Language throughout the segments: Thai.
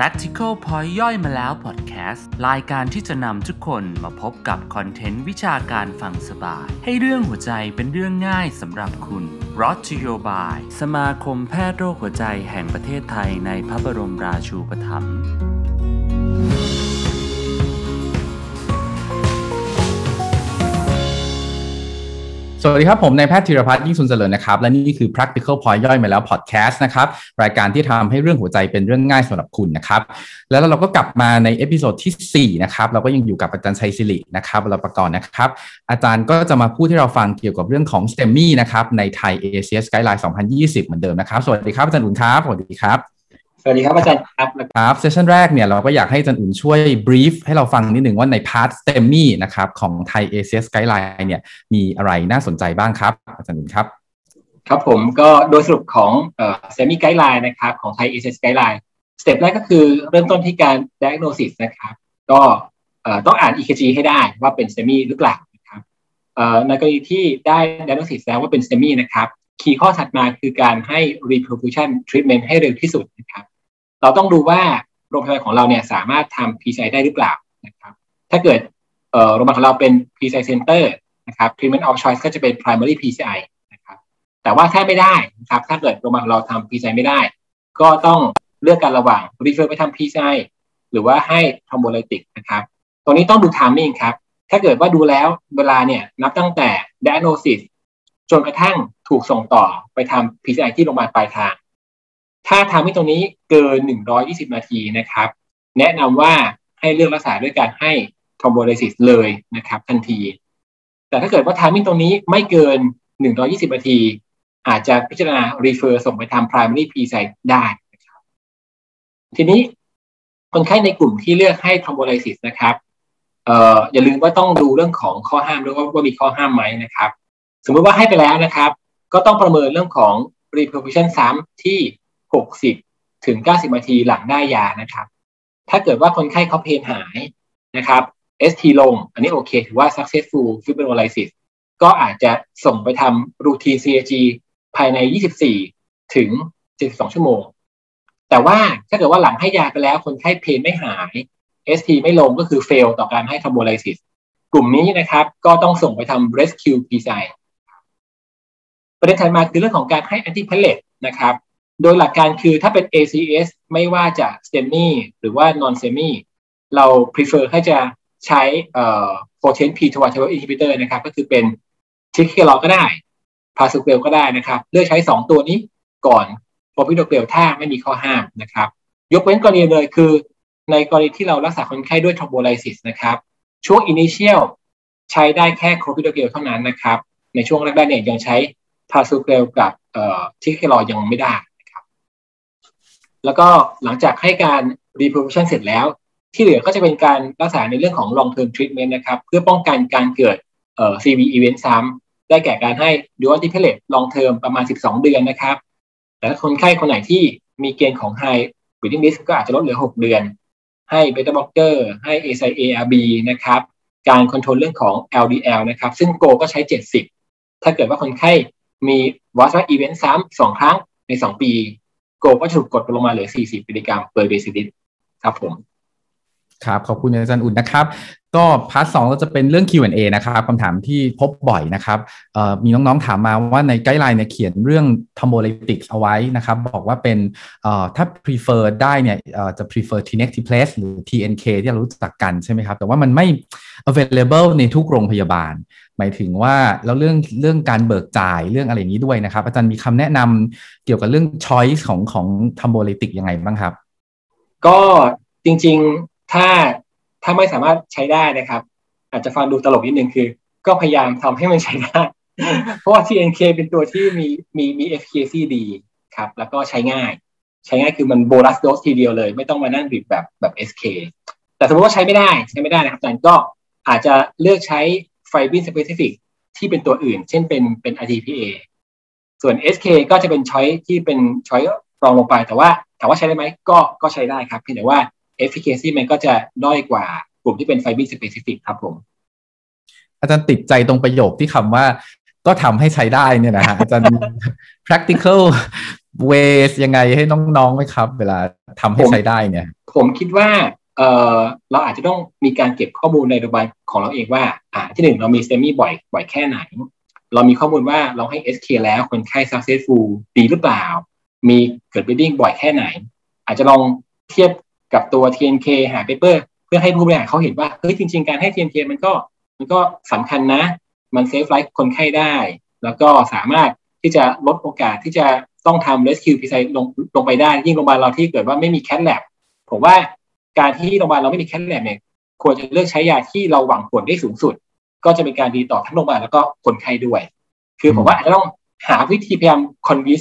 Practical Point ย่อยมาแล้ว Podcast รายการที่จะนำทุกคนมาพบกับคอนเทนต์วิชาการฟังสบาย ให้เรื่องหัวใจเป็นเรื่องง่ายสำหรับคุณรอชโยบาย สมาคมแพทย์โรคหัวใจแห่งประเทศไทยในพระบรมราชูปถัมภ์ สวัสดีครับ ผมนายแพทย์ธีรพัฒน์ยิ่งสุนเจริญนะครับ และนี่คือ practical point ย่อยมาแล้ว podcast นะครับ รายการที่ทำให้เรื่องหัวใจเป็นเรื่องง่ายสำหรับคุณนะครับ แล้วเราก็กลับมาใน episode ที่ 4 นะครับ เราก็ยังอยู่กับอาจารย์ชัยศิรินะครับวรประกรณ์นะครับ อาจารย์ก็จะมาพูดให้เราฟังเกี่ยวกับเรื่องของ STEMI นะครับในไทย ACS Guideline 2020 เหมือนเดิมนะครับ สสวัสดีครับอาจารย์อุ่นครับสวัสดีครับ วัสดีครับอาจารย์ครับครับ session แรกเนี่ยเราก็อยากให้อาจารย์อุ่นช่วย brief ให้เราฟังนิดหนึ่งว่าใน part STEMI นะครับของไทย ACS Guideline เนี่ยมีอะไรน่าสนใจบ้างครับ อาจารย์อุ่นครับครับผมก็โดยสรุปของเอ่อ STEMI Guideline นะครับของไทย ACS Guideline สเต็ปแรกก็คือเริ่มต้นที่การ diagnosis นะครับ ก็ต้องอ่าน EKG ให้ได้ว่าเป็น STEMI หรือเปล่านะครับในกรณีที่ได้ diagnosis แล้วว่าเป็น STEMI นะครับคีย์ข้อถัดมาคือการให้ reperfusion treatment ให้เร็วที่สุดนะครับ เราต้องดูว่าโรงพยาบาลของเราเนี่ยสามารถทำ PCI ได้หรือเปล่านะครับ ถ้าเกิดโรงพยาบาลของเราเป็น PCI Center นะครับ Treatment of Choice ก็จะเป็น Primary PCI นะครับแต่ว่าถ้าไม่ได้นะครับถ้าเกิดโรงพยาบาลของเราทำ PCI ไม่ได้ ก็ต้องเลือกกันระหว่าง refer ไปทำ PCI หรือว่าให้ thrombolytic นะครับตรงนี้ต้องดู timing ครับ ถ้าเกิดว่าดูแล้วเวลาเนี่ยนับตั้งแต่ diagnosis จนกระทั่งถูกส่งต่อไปทำ PCI ที่โรงพยาบาลปลายทาง ถ้าทำให้ตรงนี้เกิน 120 นาทีนะครับ แนะนำว่าให้เลือกรักษาด้วยการให้ thrombolysis เลยนะครับ ทันที แต่ถ้าเกิดว่า timing ตรงนี้ไม่เกิน 120 นาที อาจจะพิจารณา refer ส่งไปทำ primary p ไซได้นะครับ ทีนี้คนไข้ในกลุ่มที่เลือกให้ thrombolysis นะครับเอ่ออย่าลืมว่าต้องดูเรื่องของข้อห้ามด้วยว่าว่ามีข้อห้ามไหมนะครับ สมมติว่าให้ไปแล้วนะครับ ก็ต้องประเมินเรื่องของ reperfusion ซ้ำที่ 60 ถึง 90 นาทีหลังได้ยานะครับ ถ้าเกิดว่าคนไข้เขาเพนหายนะครับ ST ลง อันนี้โอเค ถือว่า successful fibrinolysis ก็อาจจะส่งไปทำ routine CAG ภายใน 24 ถึง 72 ชั่วโมง แต่ว่าถ้าเกิดว่าหลังให้ยาไปแล้วคนไข้เพนไม่หาย ST ไม่ลงก็คือ fail ต่อการให้ thrombolysis กลุ่มนี้นะครับก็ต้องส่งไปทำ rescue PCI ประเด็นถัดมาคือเรื่องของการให้ antiplatelet นะครับ โดยหลักการคือถ้าเป็น ACS ไม่ว่าจะ semi หรือว่า non semi เรา prefer ให้จะใช้เอ่อ potent p 2 t inhibitor นะครับ ก็คือเป็นทิกเกลก็ได้พาสุเกลก็ได้นะครับ เลือกใช้ 2 ตัวนี้ก่อนโปรพิโดเกลถ้าไม่มีข้อห้ามนะครับ ยกเว้นกรณีเลยคือ ในกรณีที่เรารักษาคนไข้ด้วยทอมโบไลซิสนะครับ ช่วง initial ใช้ได้แค่โคพิโดเกลเท่านั้นนะครับ ในช่วงแรกๆเนี่ยยังใช้พาสุเกลกับทิกเกลยังไม่ได้ แล้วก็หลังจากให้การ reproduction เสร็จแล้ว ที่เหลือก็จะเป็นการรักษาในเรื่องของ long term treatment นะครับ เพื่อป้องกันการเกิดเอ่อ CV event ซ้ำได้แก่การให้ดูอัลติเพลต long term ประมาณ 12 เดือนนะครับ แต่ถ้าคนไข้คนไหนที่มีเกณฑ์ของ high bleeding risk ก็อาจจะลดเหลือ 6 เดือน ให้ beta blocker ให้ ACE-ARB นะครับ การ control เรื่องของ LDL นะครับ ซึ่ง goal ก็ใช้ 70 ถ้าเกิดว่าคนไข้มี vascular event ซ้ำสองครั้งใน 2 ปี goal ก็ถูกกดลงมาเหลือ 40มิลลิกรัม per เดซิลิตรครับผม ครับขอบคุณอาจารย์อุ่นนะครับ ก็ part สองเราจะเป็นเรื่อง Q&A นะครับคำถามที่พบบ่อยนะครับมีน้องๆถามมาว่าใน guideline เนี่ยเขียนเรื่อง t h r o m b o l y t i c เอาไว้นะครับ บอกว่าเป็นถ้า prefer ได้เนี่ยจะ prefer Tnex TPLS หรือ TNK ที่เรารู้จักกันใช่ไหมครับ แต่ว่ามันไม่ available ในทุกโรงพยาบาล หมายถึงว่าแล้วเรื่องเรื่องการเบิกจ่ายเรื่องอะไรนี้ด้วยนะครับ อาจารย์มีคำแนะนำเกี่ยวกับเรื่อง choice ของของทัมโบลิติกยังไงบ้างครับ ก็จริงๆ ถ้าถ้าไม่สามารถใช้ได้นะครับ อาจจะฟังดูตลกนิดนึงคือ ก็พยายามทำให้มันใช้ได้ เพราะว่า TNK เป็นตัวที่มีมีมี efficacy ดีครับ แล้วก็ใช้ง่าย ใช้ง่ายคือมัน bolus dose ทีเดียวเลย ไม่ต้องมานั่ง drip แบบแบบ SK แต่สมมติว่าใช้ไม่ได้ใช้ไม่ได้นะครับอาจารย์ก็อาจจะเลือกใช้ fibrin specific ที่เป็นตัวอื่น เช่นเป็นเป็น RTPA ส่วน SK ก็จะเป็น choice ที่เป็น choice รองลงไป แต่ว่าถามว่าใช้ได้ไหมก็ก็ใช้ได้ครับเพียงแต่ว่า efficacy มันก็จะด้อยกว่ากลุ่มที่เป็น fibrin specific ครับผม อาจารย์ติดใจตรงประโยคที่คำว่าก็ทำให้ใช้ได้เนี่ยนะฮะอาจารย์ practical ways ยังไงให้น้องๆไหมครับ เวลาทำให้ใช้ได้เนี่ย ผมคิดว่าเออเราอาจจะต้องมีการเก็บข้อมูลในโรงพยาบาลของเราเองว่า อ่าที่หนึ่งเรามีสเตมี่บ่อยบ่อยแค่ไหน เรามีข้อมูลว่าเราให้ SK แล้วคนไข้ successful ดีหรือเปล่า มีเกิด bleeding บ่อยแค่ไหน อาจจะลองเทียบ กับตัว TNK หา paper เพื่อให้ผู้บริหารเขาเห็นว่าเฮ้ยจริง ๆ การให้ TNK มันก็มันก็สำคัญนะ มัน save life คนไข้ได้ แล้วก็สามารถที่จะลดโอกาสที่จะต้องทำ rescue PCI ลงลงไปได้ ยิ่งโรงพยาบาลเราที่เกิดว่าไม่มี cath lab ผมว่าการที่โรงพยาบาลเราไม่มี cath lab เนี่ยควรจะเลือกใช้ยาที่เราหวังผลได้สูงสุด ก็จะเป็นการดีต่อทั้งโรงพยาบาลแล้วก็คนไข้ด้วย คือผมว่าอาจจะต้องหาวิธีพยายาม convince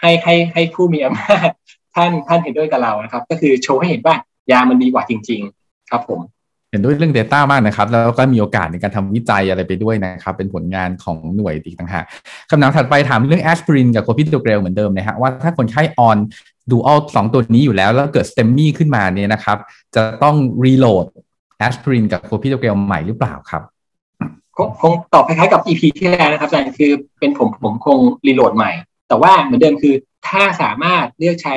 ให้ให้ให้ผู้มีอำนาจ ท่านท่านเห็นด้วยกับเรานะครับ ก็คือโชว์ให้เห็นว่ายามันดีกว่าจริง ๆ ครับผมเห็นด้วยเรื่อง Data มากนะครับ แล้วก็มีโอกาสในการทำวิจัยอะไรไปด้วยนะครับ เป็นผลงานของหน่วยอีกต่างหากคำถามถัดไปถามเรื่องแอสไพรินกับ clopidogrel เหมือนเดิมนะฮะว่าถ้าคนไข้ on dual สองตัวนี้อยู่แล้ว แล้วเกิด STEMI ขึ้นมาเนี่ยนะครับ จะต้อง reload แอสไพรินกับ clopidogrel ใหม่หรือเปล่าครับคงคงตอบคล้ายๆกับ EP ที่แล้วนะครับอาจารย์คือเป็นผมผมคง reload ใหม่ แต่ว่าเหมือนเดิมคือถ้าสามารถารถเลือกใช้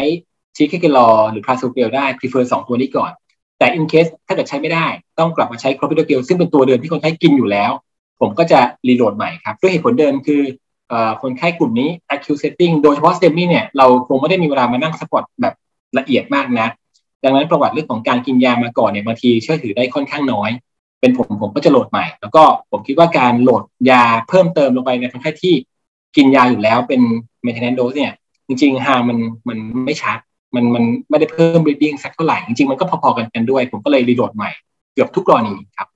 ticagrelor หรือ prasugrel ได้ prefer สองตัวนี้ก่อน แต่ in case ถ้าเกิดใช้ไม่ได้ ต้องกลับมาใช้ clopidogrel ซึ่งเป็นตัวเดิมที่คนไข้กินอยู่แล้ว ผมก็จะ reload ใหม่ครับ ด้วยเหตุผลเดิมคือคนไข้กลุ่มนี้ acute setting โดยเฉพาะ STEMI เนี่ยเราคงไม่ได้มีเวลามานั่งสปอร์ตแบบละเอียดมากนะ ดังนั้นประวัติเรื่องของการกินยามาก่อนเนี่ยบางทีเชื่อถือได้ค่อนข้างน้อย เป็นผมผมก็จะ load ใหม่ แล้วก็ผมคิดว่าการ load ยาเพิ่มเติมลงไปในคนไข้ที่กินยาอยู่แล้วเป็น maintenance dose เนี่ยจริงๆฮามันมันไม่ชัด มันมันไม่ได้เพิ่ม bleeding สักเท่าไหร่ จริงๆ มันก็พอๆกันกันด้วย ผมก็เลย reload ใหม่เกือบทุกกรณีครับ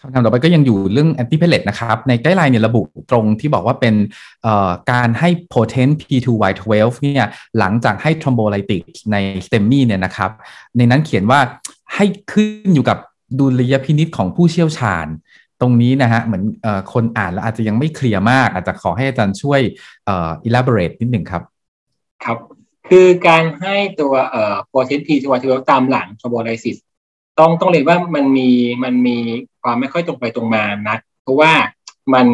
คำถามต่อไปก็ยังอยู่เรื่อง antiplatelet นะครับ ใน guideline เนี่ยระบุตรงที่บอกว่าเป็นการให้ potent P2Y12 เนี่ยหลังจากให้ thrombolytic ใน STEMI เนี่ยนะครับ ในนั้นเขียนว่าให้ขึ้นอยู่กับดุลยพินิษของผู้เชี่ยวชาญ ตรงนี้นะฮะเหมือนอคนอ่านแล้วอาจจะยังไม่เคลียร์มาก อาจจะขอให้อาจารย์ช่วย elaborate นิดหนึ่งครับ ครับ คือการให้ตัวเอ่อ potent P2Y12 ตามหลัง thrombolysis ต้องต้องเรียนว่ามันมีมันมีความไม่ค่อยตรงไปตรงมานักเพราะว่ามัน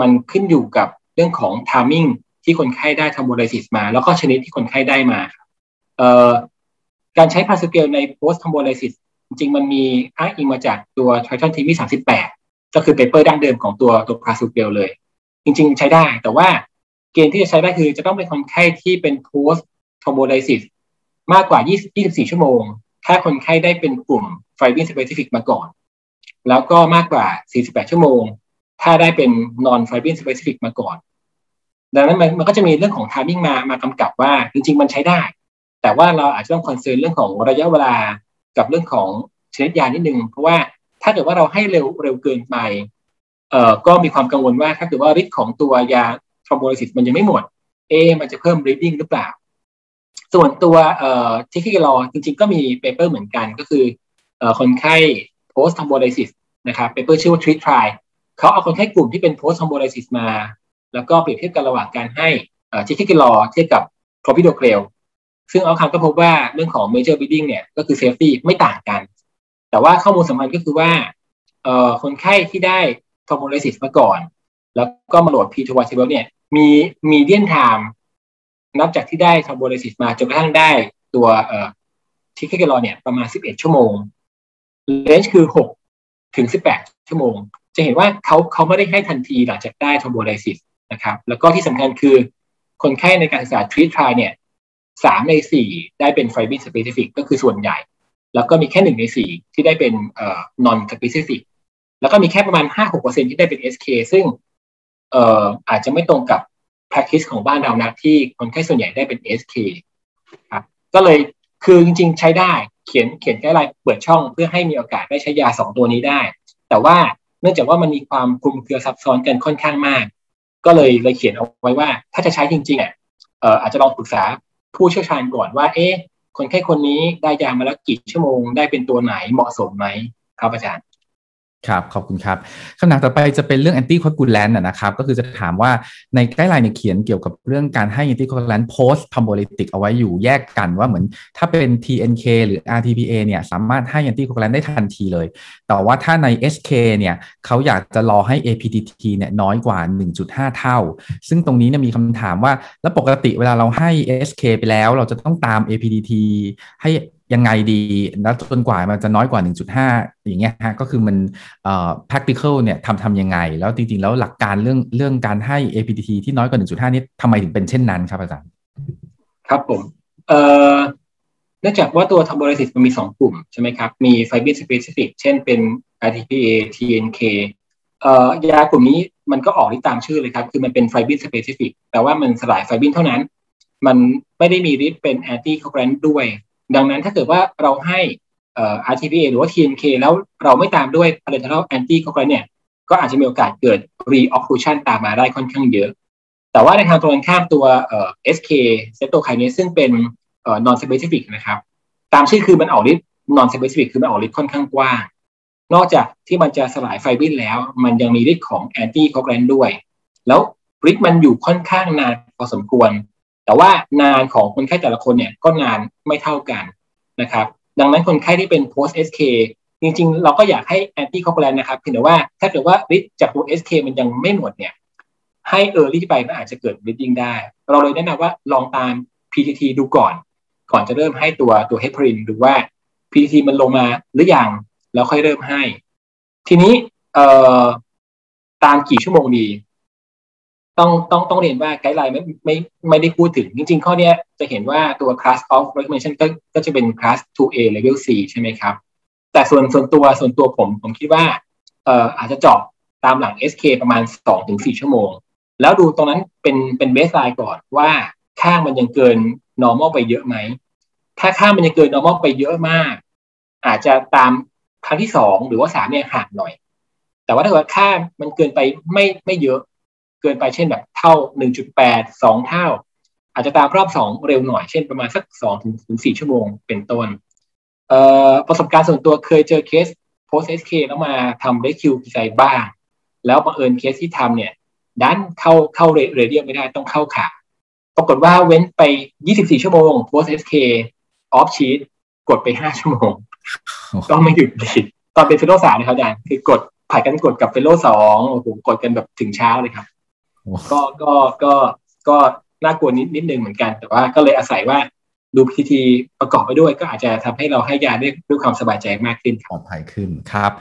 มันขึ้นอยู่กับเรื่องของ timing ที่คนไข้ได้ thrombolysis มา แล้วก็ชนิดที่คนไข้ได้มาเอ่อการใช้ prasugrel ใน post thrombolysis จริงมันมีอ้างอิงมาจากตัว Triton TV 38ก็คือ paper ดั้งเดิมของตัวตัว prasugrel เลย จริง ๆ ใช้ได้แต่ว่า เกณฑ์ที่จะใช้ได้คือจะต้องเป็นคนไข้ที่เป็น post thrombolysis มากกว่า20 24 ชั่วโมง ถ้าคนไข้ได้เป็นกลุ่ม fibrin specific มาก่อน แล้วก็มากกว่า 48 ชั่วโมง ถ้าได้เป็น non fibrin specific มาก่อน ดังนั้นมันมันก็จะมีเรื่องของ timing มามากำกับว่าจริง ๆ มันใช้ได้ แต่ว่าเราอาจจะต้อง concern เรื่องของระยะเวลากับเรื่องของชนิดยานิดนึง เพราะว่าถ้าเกิดว่าเราให้เร็วเร็วเกินไปเอ่อก็มีความกังวลว่าถ้าเกิดว่าฤทธิ์ของตัวยา thrombolysis มันยังไม่หมด เอ มันจะเพิ่ม bleeding หรือเปล่า ส่วนตัวเอ่อ ticagrelor จริงๆ ก็มี paper เหมือนกันก็คือเอ่อคนไข้ post thrombolysis นะครับเปเปอร์ชื่อว่า treat try เขาเอาคนไข้กลุ่มที่เป็น post thrombolysis มา แล้วก็เปรียบเทียบกันระหว่างการให้เอ่อ ticagrelor เทียบกับ clopidogrel ซึ่ง outcome ก็พบว่าเรื่องของ major bleeding เนี่ยก็คือ safety ไม่ต่างกัน แต่ว่าข้อมูลสำคัญก็คือว่าเอ่อคนไข้ที่ได้ thrombolysis มาก่อน แล้วก็มา load P2Y12 เนี่ย มี median time นับจากที่ได้ thrombolysis มาจนกระทั่งได้ตัวเอ่อทิคิลอเนี่ยประมาณ 11 ชั่วโมง range คือ 6 ถึง 18 ชั่วโมง จะเห็นว่าเขาเขาไม่ได้ให้ทันทีหลังจากได้ thrombolysis นะครับ แล้วก็ที่สำคัญคือคนไข้ในการศึกษา treat try เนี่ยสามในสี่ได้เป็น fibrin specific ก็คือส่วนใหญ่ แล้วก็มีแค่หนึ่งในสี่ที่ได้เป็นเอ่อ non specific แล้วก็มีแค่ประมาณ5-6%ที่ได้เป็น SK ซึ่ง เอ่ออาจจะไม่ตรงกับ practice ของบ้านเรานักที่คนไข้ส่วนใหญ่ได้เป็น SK ครับก็เลยคือจริงๆใช้ได้เขียนเขียนแค่ลายเปิดช่องเพื่อให้มีโอกาสได้ใช้ยาสองตัวนี้ได้ แต่ว่าเนื่องจากว่ามันมีความคลุมเครือซับซ้อนกันค่อนข้างมาก ก็เลยเลยเขียนเอาไว้ว่า ถ้าจะใช้จริงๆอะเอ่ออาจจะลองปรึกษาผู้เชี่ยวชาญก่อนว่า เอ๊ะคนไข้คนนี้ได้ยามาแล้วกี่ชั่วโมง ได้เป็นตัวไหนเหมาะสมไหมครับอาจารย์ ครับ ขอบคุณครับคำถามต่อไปจะเป็นเรื่อง anti coagulant นะครับ ก็คือจะถามว่าในใกล้ไลน์เนี่ยเขียนเกี่ยวกับเรื่องการให้ anti coagulant post thrombolytic เอาไว้อยู่แยกกันว่าเหมือนถ้าเป็น TNK หรือ RTPA เนี่ยสามารถให้ anti coagulant ได้ทันทีเลย แต่ว่าถ้าใน SK เนี่ยเขาอยากจะรอให้ APTT เนี่ยน้อยกว่า 1.5 เท่า ซึ่งตรงนี้เนี่ยมีคำถามว่าแล้วปกติเวลาเราให้ SK ไปแล้ว เราจะต้องตาม APTT ให้ ยังไงดีแล้วจนกว่ามันจะน้อยกว่า 1.5 อย่างเงี้ยฮะก็คือมันเอ่อ practical เนี่ยทำทำยังไง แล้วจริงๆ แล้วหลักการเรื่องเรื่องการให้ APTT ที่น้อยกว่า 1.5 นี่ทำไมถึงเป็นเช่นนั้นครับอาจารย์ ครับผมเอ่อเนื่องจากว่าตัว thrombolysis มันมี 2 กลุ่ม ใช่ไหมครับ มี fibrin specific เช่นเป็น RTPA TNK เอ่อยากลุ่มนี้มันก็ออกฤทธิ์ตามชื่อเลยครับ คือมันเป็น fibrin specific แต่ว่ามันสลายไฟบินเท่านั้น มันไม่ได้มีฤทธิ์เป็นแอนตี้คอแกรนด้วย ดังนั้นถ้าเกิดว่าเราให้เอ่อ RTPA หรือว่า TNK แล้วเราไม่ตามด้วย parental anti coagulant เนี่ยก็อาจจะมีโอกาสเกิด reocclusion ตามมาได้ค่อนข้างเยอะ แต่ว่าในทางตรงกันข้ามตัวเอ่อ SK เซตโตไคเนซึ่งเป็นเอ่อ non specific นะครับ ตามชื่อคือมันออกฤทธิ์ non specific คือมันออกฤทธิ์ค่อนข้างกว้าง นอกจากที่มันจะสลายไฟบินแล้ว มันยังมีฤทธิ์ของ anti coagulant ด้วย แล้วฤทธิ์มันอยู่ค่อนข้างนานพอสมควร แต่ว่านานของคนไข้แต่ละคนเนี่ยก็นานไม่เท่ากันนะครับ ดังนั้นคนไข้ที่เป็น post SK จริงๆ เราก็อยากให้ anti coagulant นะครับเพียงแต่ว่าถ้าเกิดว่าฤทธิ์จากตัว SK มันยังไม่หมดเนี่ยให้ early ไปมันอาจจะเกิด bleeding ได้ เราเลยแนะนำว่าลองตาม PTT ดูก่อน ก่อนจะเริ่มให้ตัวตัวเฮปรินหรือว่า PTT มันลงมาหรือยังแล้วค่อยเริ่มให้ ทีนี้เอ่อตามกี่ชั่วโมงดี ต้องต้องต้องเรียนว่าไกด์ไลน์ไม่ไม่ไม่ได้พูดถึง จริง ๆ ข้อเนี้ยจะเห็นว่าตัว class of recommendation ก็ก็จะเป็น class 2A level C ใช่ไหมครับ แต่ส่วนส่วนตัวส่วนตัวผมผมคิดว่าเอ่ออาจจะเจาะตามหลัง SK ประมาณ 2-4 ชั่วโมง แล้วดูตรงนั้นเป็นเป็นเบสไลน์ก่อนว่าค่ามันยังเกิน normal ไปเยอะไหม ถ้าค่ามันยังเกิน normal ไปเยอะมาก อาจจะตามครั้งที่สองหรือว่าสามเนี่ยห่างหน่อย แต่ว่าถ้าเกิดค่ามันเกินไปไม่ไม่เยอะ เกินไปเช่นแบบเท่า 1.8 2 เท่า อาจจะตามรอบสองเร็วหน่อยเช่นประมาณสัก2ถึงถึง4ชั่วโมงเป็นต้นประสบการณ์ส่วนตัวเคยเจอเคส post SK แล้วมาทำ rescue ใจบ้าง แล้วบังเอิญเคสที่ทำเนี่ยดันเข้าเข้าเรเดียไม่ได้ต้องเข้าขาปรากฏว่าเว้นไป 24 ชั่วโมง post SK off sheet กดไป 5 ชั่วโมง ก็ไม่หยุดดีตอนเป็นเฟโลสามนะครับอาจารย์คือกดผ่านกันกดกับเฟโลสองโอ้โหกดกันแบบถึงเช้าเลยครับ ก็ก็ก็ก็น่ากลัวนิดนิดนึงเหมือนกัน แต่ว่าก็เลยอาศัยว่าดูพีทีประกอบไปด้วย ก็อาจจะทำให้เราให้ยาได้ด้วยความสบายใจมากขึ้นคปรับลอดภัยขึ้นครับ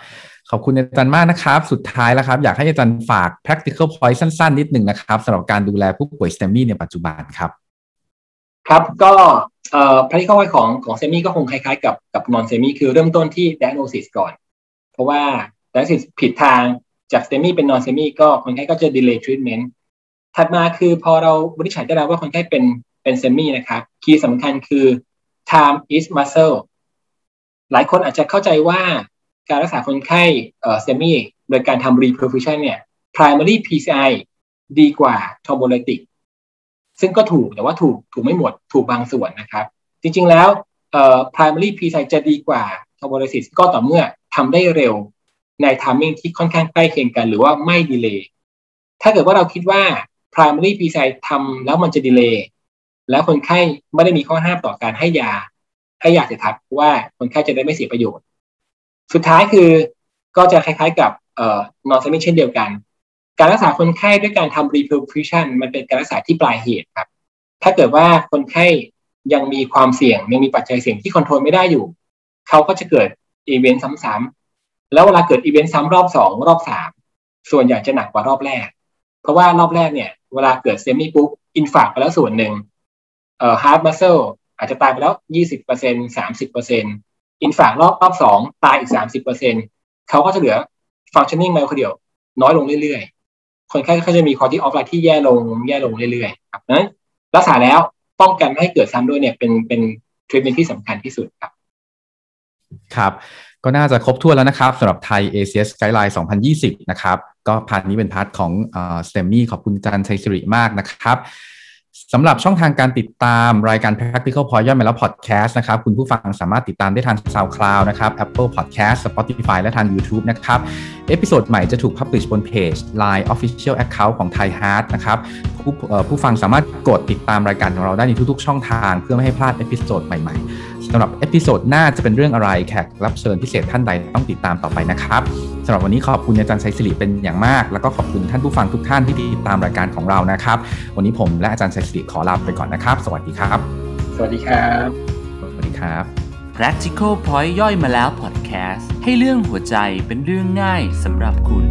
ขอบคุณอาจารย์มากนะครับ สุดท้ายแล้วครับ อยากให้อาจารย์ฝาก practical point สั้น ๆ นิดหนึ่งนะครับสำหรับการดูแลผู้ป่วย STEMI ในปัจจุบันครับ ครับก็เอ่อพาริข้อไว้ของของ STEMI ก็คงคล้ายๆ กับกับ non-STEMI คือเริ่มต้นที่ diagnosis ก่อน เพราะว่า diagnosis ผิดทางจาก STEMI เป็น non-STEMI ก็คนไข้ก็จะ delay treatment ถัดมาคือพอเราวินิจฉัยได้แล้วว่าคนไข้เป็นเป็น STEMI นะครับ key สำคัญคือ time is muscle หลายคนอาจจะเข้าใจว่าการรักษาคนไข้ STEMI โดยการทำ reperfusion เนี่ย primary PCI ดีกว่า thrombolytic ซึ่งก็ถูกแต่ว่าถูกถูกไม่หมดถูกบางส่วนนะครับ จริงๆแล้วเอ่อ primary PCI จะดีกว่า thrombolysis ก็ต่อเมื่อทำได้เร็วใน timing ที่ค่อนข้างใกล้เคียงกัน หรือว่าไม่ดีเลย์ถ้าเกิดว่าเราคิดว่า primary PCI ทำแล้วมันจะดีเลย์แล้วคนไข้ไม่ได้มีข้อห้ามต่อการให้ยา ให้ยาเสียทับว่าคนไข้จะได้ไม่เสียประโยชน์ สุดท้ายคือก็จะคล้ายๆกับเอ่อ non-STEMI เช่นเดียวกัน การรักษาคนไข้ด้วยการทำ reperfusion มันเป็นการรักษาที่ปลายเหตุครับ ถ้าเกิดว่าคนไข้ยังมีความเสี่ยงยังมีปัจจัยเสี่ยงที่ control ไม่ได้อยู่ เขาก็จะเกิดอีเวนต์ซ้ำๆแล้วเวลาเกิดอีเวนต์ซ้ำรอบสองรอบสามส่วนใหญ่จะหนักกว่ารอบแรก เพราะว่ารอบแรกเนี่ย เวลาเกิด STEMI ปุ๊บ infarct ไปแล้วส่วนหนึ่งเอ่อ heart muscle อาจจะตายไปแล้วยี่สิบเปอร์เซ็นสามสิบเปอร์เซ็นinfarct รอบรอบสองตายอีกสามสิบเปอร์เซ็นเขาก็จะเหลือ functioning myocardium น้อยลงเรื่อยๆ คนไข้ก็จะมี quality of life ที่แย่ลงแย่ลงเรื่อยๆครับนั้นรักษาแล้วป้องกันไม่ให้เกิดซ้ำด้วยเนี่ยเป็นเป็นทรีทเมนที่สำคัญที่สุดครับ ครับ ก็น่าจะครบถ้วนแล้วนะครับสำหรับไทย ACS Guideline 2020 นะครับ ก็ part นี้เป็น part ของเอ่อ STEMI ขอบคุณอาจารย์ชัยสิริมากนะครับสำหรับช่องทางการติดตามรายการ Practical Point ย่อยมาแล้ว Podcast นะครับ คุณผู้ฟังสามารถติดตามได้ทาง SoundCloud นะครับ Apple Podcast Spotify และทาง YouTube นะครับ episode ใหม่จะถูก publish บนเพจ Line Official Account ของ Thai Heart นะครับผู้ผู้ฟังสามารถกดติดตามรายการของเราได้ในทุกๆ ช่องทาง เพื่อไม่ให้พลาด episode ใหม่ ๆ สำหรับ episode หน้าจะเป็นเรื่องอะไรแขกรับเชิญพิเศษท่านใดต้องติดตามต่อไปนะครับสำหรับวันนี้ขอบคุณอาจารย์ชัยศิริเป็นอย่างมาก แล้วก็ขอบคุณท่านผู้ฟังทุกท่านที่ติดตามรายการของเรานะครับ วันนี้ผมและอาจารย์ชัยศิริขอลาไปก่อนนะครับ สวัสดีครับ สวัสดีครับ สวัสดีครับ Practical Point ย่อยมาแล้วพอดแคสต์ให้เรื่องหัวใจเป็นเรื่องง่ายสำหรับคุณ